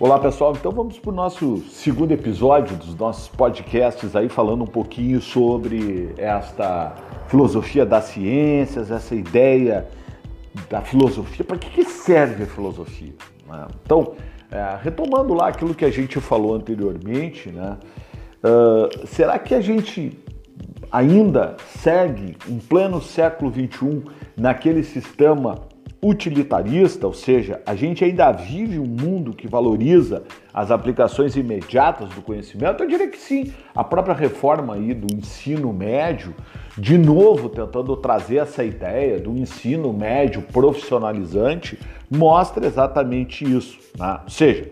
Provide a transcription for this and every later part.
Olá pessoal, então vamos para o nosso segundo episódio dos nossos podcasts aí falando um pouquinho sobre esta filosofia das ciências, essa ideia da filosofia. Para que, que serve a filosofia? Né? Então, é, retomando lá aquilo que a gente falou anteriormente, né? Uh, será que a gente ainda segue em pleno século XXI naquele sistema utilitarista, ou seja, a gente ainda vive um mundo que valoriza as aplicações imediatas do conhecimento? Eu diria que sim. A própria reforma aí do ensino médio, de novo tentando trazer essa ideia do ensino médio profissionalizante, mostra exatamente isso. Né? Ou seja,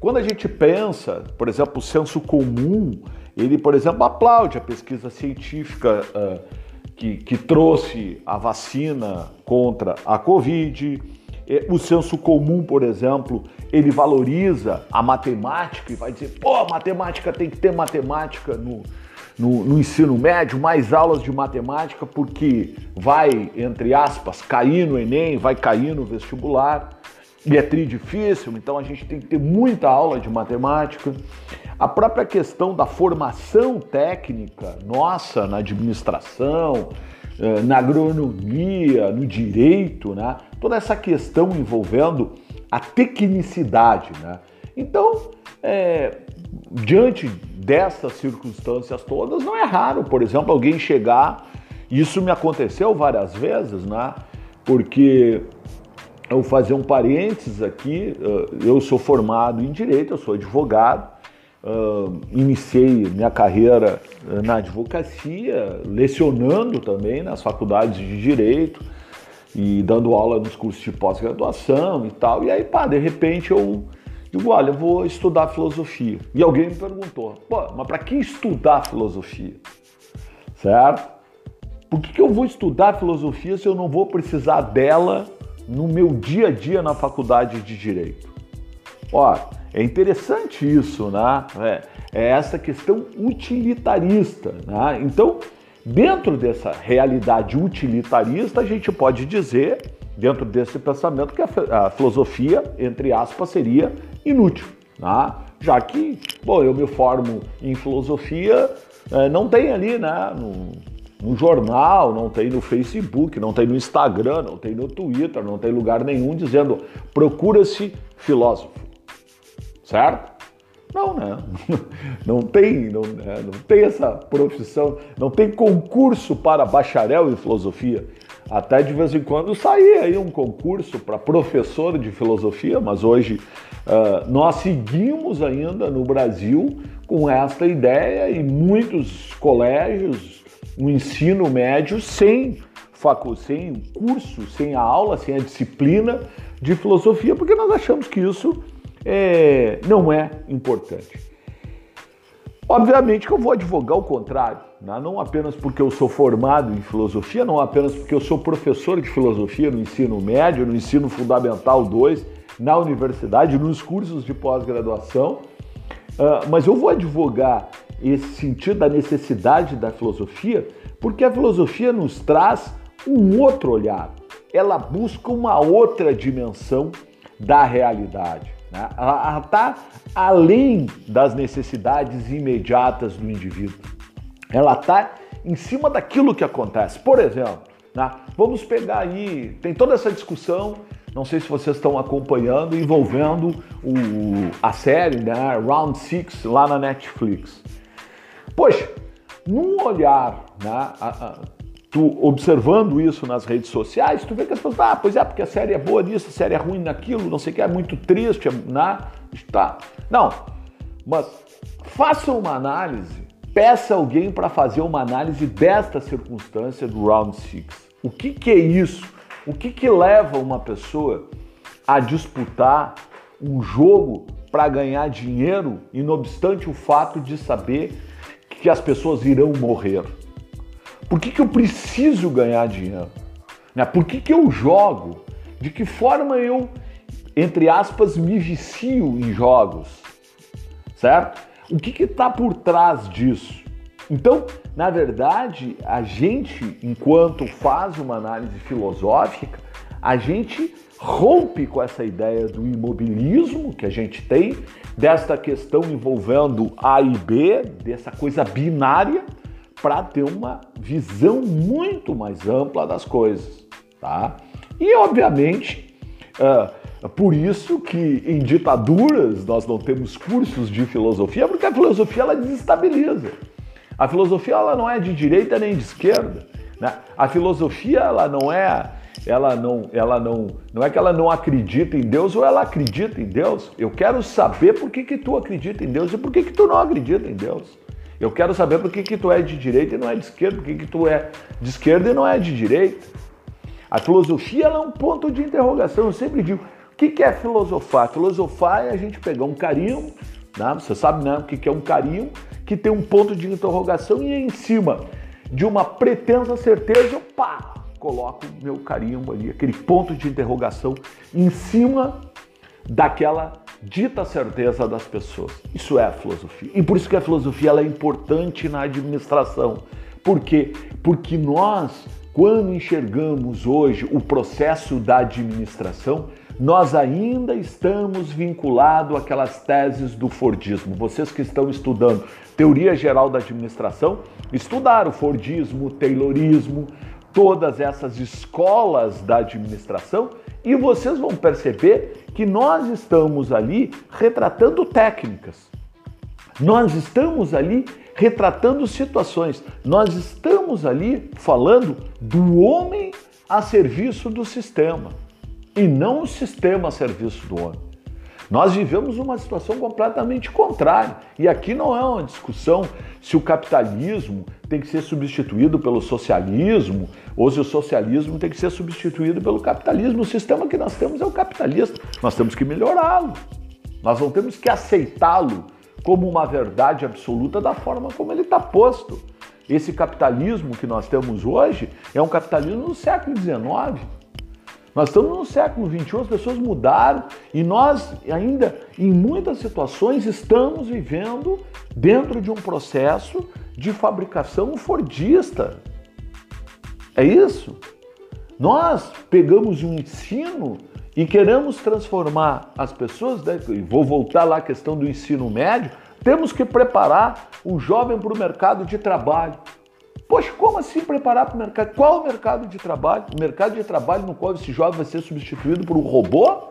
quando a gente pensa, por exemplo, o senso comum, ele, por exemplo, aplaude a pesquisa científica. Uh, que, que trouxe a vacina contra a Covid. O senso comum, por exemplo, ele valoriza a matemática e vai dizer, pô, matemática tem que ter matemática no, no, no, ensino médio, mais aulas de matemática, porque vai, entre aspas, cair no Enem, vai cair no vestibular, e é tri difícil, então a gente tem que ter muita aula de matemática. A própria questão da formação técnica nossa na administração, eh, na agronomia, no direito, né? toda essa questão envolvendo a tecnicidade. Né? Então, é, diante dessas circunstâncias todas, não é raro, por exemplo, alguém chegar. Isso me aconteceu várias vezes, né? Porque eu fazer um parênteses aqui, eh, eu sou formado em direito, eu sou advogado, Uh, iniciei minha carreira na advocacia, lecionando também nas faculdades de direito e dando aula nos cursos de pós-graduação e tal. E aí, pá, de repente eu digo, olha, eu vou estudar filosofia. E alguém me perguntou, pô, mas para que estudar filosofia? Certo? Por que, que eu vou estudar filosofia se eu não vou precisar dela no meu dia a dia na faculdade de direito? Ó, é interessante isso, né? É, é essa questão utilitarista, né? Então, dentro dessa realidade utilitarista, a gente pode dizer, dentro desse pensamento, que a, a filosofia, entre aspas, seria inútil, né? Já que, bom, eu me formo em filosofia, é, não tem ali, né? No, no jornal, não tem no Facebook, não tem no Instagram, não tem no Twitter, não tem lugar nenhum dizendo procura-se filósofo certo? Não, né? Não tem, não, né? não tem essa profissão, não tem concurso para bacharel em filosofia. Até de vez em quando saía aí um concurso para professor de filosofia, mas hoje uh, nós seguimos ainda no Brasil com esta ideia e muitos colégios, o ensino médio sem facu, sem curso, sem a aula, sem a disciplina de filosofia, porque nós achamos que isso é, não é importante. Obviamente que eu vou advogar o contrário, né? não apenas porque eu sou formado em filosofia, não apenas porque eu sou professor de filosofia no ensino médio, no ensino fundamental 2, na universidade, nos cursos de pós-graduação, uh, mas eu vou advogar esse sentido da necessidade da filosofia, porque a filosofia nos traz um outro olhar, ela busca uma outra dimensão da realidade. Né? Ela está além das necessidades imediatas do indivíduo. Ela está em cima daquilo que acontece. Por exemplo, né? vamos pegar aí, tem toda essa discussão, não sei se vocês estão acompanhando, envolvendo o, a série né? Round Six lá na Netflix. Poxa, num olhar, né? a, a, tu observando isso nas redes sociais, tu vê que as pessoas, ah, pois é, porque a série é boa nisso, a série é ruim naquilo, não sei o que, é muito triste, né? Tá. Não, mas faça uma análise, peça alguém para fazer uma análise desta circunstância do Round Six. O que, que é isso? O que, que leva uma pessoa a disputar um jogo para ganhar dinheiro, e não obstante o fato de saber que as pessoas irão morrer? Por que, que eu preciso ganhar dinheiro? Né? Por que, que eu jogo? De que forma eu, entre aspas, me vicio em jogos? Certo? O que está por trás disso? Então, na verdade, a gente, enquanto faz uma análise filosófica, a gente rompe com essa ideia do imobilismo que a gente tem, desta questão envolvendo A e B, dessa coisa binária, para ter uma visão muito mais ampla das coisas, tá? E obviamente, uh, por isso que em ditaduras nós não temos cursos de filosofia, porque a filosofia ela desestabiliza. A filosofia ela não é de direita nem de esquerda. Né? A filosofia ela não é ela não, ela não, não é que ela não acredita em Deus ou ela acredita em Deus. Eu quero saber por que, que tu acredita em Deus e por que, que tu não acredita em Deus. Eu quero saber por que, que tu é de direita e não é de esquerda, por que, que tu é de esquerda e não é de direita. A filosofia é um ponto de interrogação. Eu sempre digo, o que, que é filosofar? Filosofar é a gente pegar um carinho, né? você sabe né, o que, que é um carinho, que tem um ponto de interrogação e em cima de uma pretensa certeza, eu pá, coloco meu carimbo ali, aquele ponto de interrogação em cima daquela dita certeza das pessoas. Isso é filosofia. E por isso que a filosofia é importante na administração. Por quê? Porque nós, quando enxergamos hoje o processo da administração, nós ainda estamos vinculados àquelas teses do Fordismo. Vocês que estão estudando teoria geral da administração, estudaram Fordismo, Taylorismo, todas essas escolas da administração e vocês vão perceber que nós estamos ali retratando técnicas. Nós estamos ali retratando situações. Nós estamos ali falando do homem a serviço do sistema e não o sistema a serviço do homem. Nós vivemos uma situação completamente contrária. E aqui não é uma discussão se o capitalismo tem que ser substituído pelo socialismo ou se o socialismo tem que ser substituído pelo capitalismo. O sistema que nós temos é o capitalista. Nós temos que melhorá-lo. Nós não temos que aceitá-lo como uma verdade absoluta da forma como ele está posto. Esse capitalismo que nós temos hoje é um capitalismo do século XIX nós estamos no século XXI, as pessoas mudaram e nós ainda, em muitas situações, estamos vivendo dentro de um processo de fabricação fordista. É isso? Nós pegamos um ensino e queremos transformar as pessoas, né? vou voltar lá à questão do ensino médio, temos que preparar o jovem para o mercado de trabalho. Poxa, como assim preparar para o mercado? Qual o mercado de trabalho? O mercado de trabalho no qual esse jovem vai ser substituído por um robô?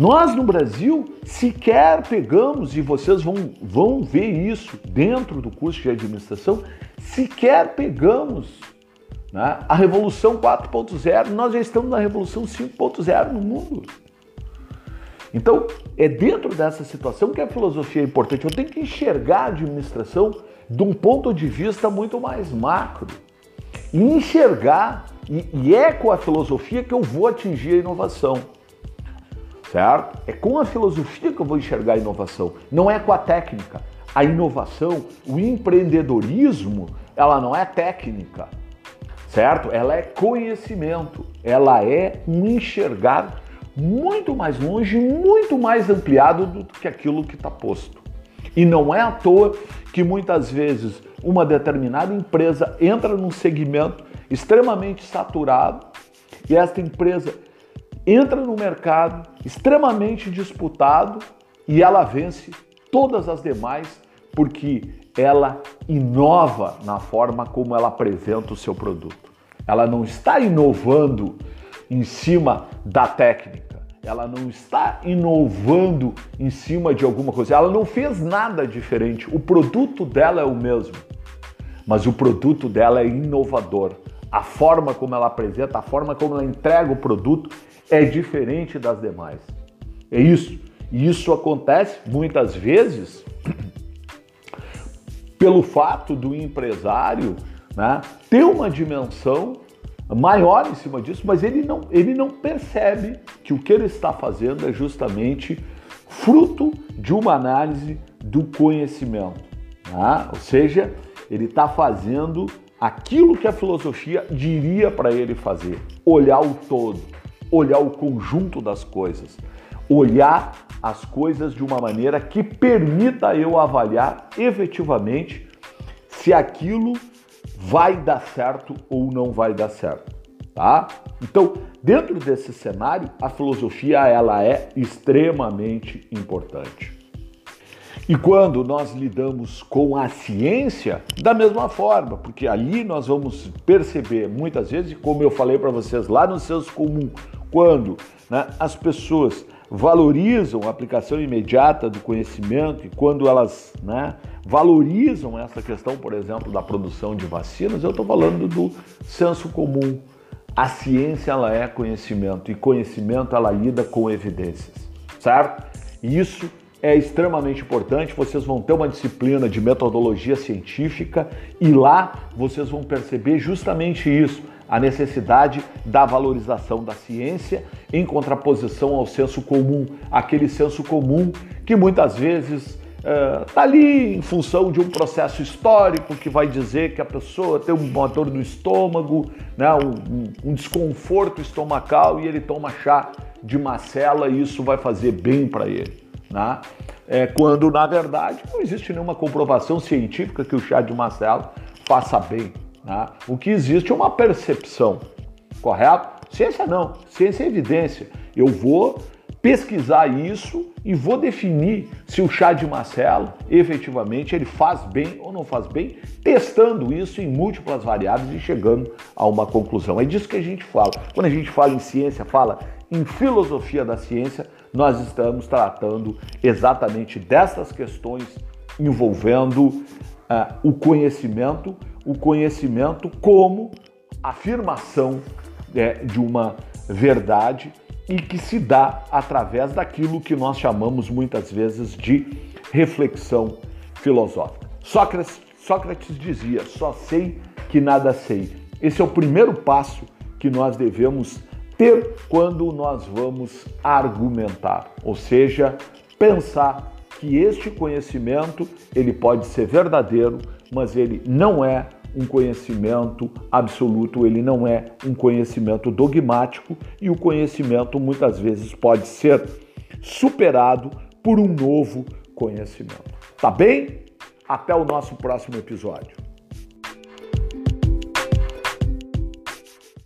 Nós no Brasil sequer pegamos, e vocês vão, vão ver isso dentro do curso de administração, sequer pegamos né, a Revolução 4.0, nós já estamos na Revolução 5.0 no mundo. Então, é dentro dessa situação que a filosofia é importante. Eu tenho que enxergar a administração de um ponto de vista muito mais macro. E enxergar, e, e é com a filosofia que eu vou atingir a inovação. Certo? É com a filosofia que eu vou enxergar a inovação, não é com a técnica. A inovação, o empreendedorismo, ela não é técnica, certo? Ela é conhecimento, ela é um enxergar muito mais longe, muito mais ampliado do que aquilo que está posto. E não é à toa que muitas vezes uma determinada empresa entra num segmento extremamente saturado e esta empresa entra no mercado extremamente disputado e ela vence todas as demais porque ela inova na forma como ela apresenta o seu produto. Ela não está inovando em cima da técnica ela não está inovando em cima de alguma coisa, ela não fez nada diferente. O produto dela é o mesmo, mas o produto dela é inovador. A forma como ela apresenta, a forma como ela entrega o produto é diferente das demais. É isso. E isso acontece muitas vezes pelo fato do empresário né, ter uma dimensão maior em cima disso, mas ele não, ele não percebe que o que ele está fazendo é justamente fruto de uma análise do conhecimento. Né? Ou seja, ele está fazendo aquilo que a filosofia diria para ele fazer: olhar o todo, olhar o conjunto das coisas, olhar as coisas de uma maneira que permita eu avaliar efetivamente se aquilo vai dar certo ou não vai dar certo, tá? Então, dentro desse cenário, a filosofia ela é extremamente importante. E quando nós lidamos com a ciência, da mesma forma, porque ali nós vamos perceber muitas vezes, como eu falei para vocês lá no senso comum, quando né, as pessoas valorizam a aplicação imediata do conhecimento e quando elas né, valorizam essa questão, por exemplo, da produção de vacinas, eu estou falando do senso comum. A ciência ela é conhecimento e conhecimento ela lida com evidências, certo? Isso é extremamente importante. Vocês vão ter uma disciplina de metodologia científica e lá vocês vão perceber justamente isso, a necessidade da valorização da ciência em contraposição ao senso comum, aquele senso comum que muitas vezes está é, ali em função de um processo histórico que vai dizer que a pessoa tem uma dor no estômago, né, um, um desconforto estomacal e ele toma chá de macela e isso vai fazer bem para ele né? É, quando na verdade não existe nenhuma comprovação científica que o chá de Marcelo faça bem. Né? O que existe é uma percepção, correto? Ciência não, ciência é evidência. Eu vou pesquisar isso e vou definir se o chá de Marcelo efetivamente ele faz bem ou não faz bem, testando isso em múltiplas variáveis e chegando a uma conclusão. É disso que a gente fala. Quando a gente fala em ciência, fala em filosofia da ciência, nós estamos tratando exatamente dessas questões envolvendo uh, o conhecimento, o conhecimento como afirmação é, de uma verdade e que se dá através daquilo que nós chamamos muitas vezes de reflexão filosófica. Sócrates, Sócrates dizia: só sei que nada sei. Esse é o primeiro passo que nós devemos ter quando nós vamos argumentar, ou seja, pensar que este conhecimento ele pode ser verdadeiro, mas ele não é um conhecimento absoluto, ele não é um conhecimento dogmático e o conhecimento muitas vezes pode ser superado por um novo conhecimento. Tá bem? Até o nosso próximo episódio.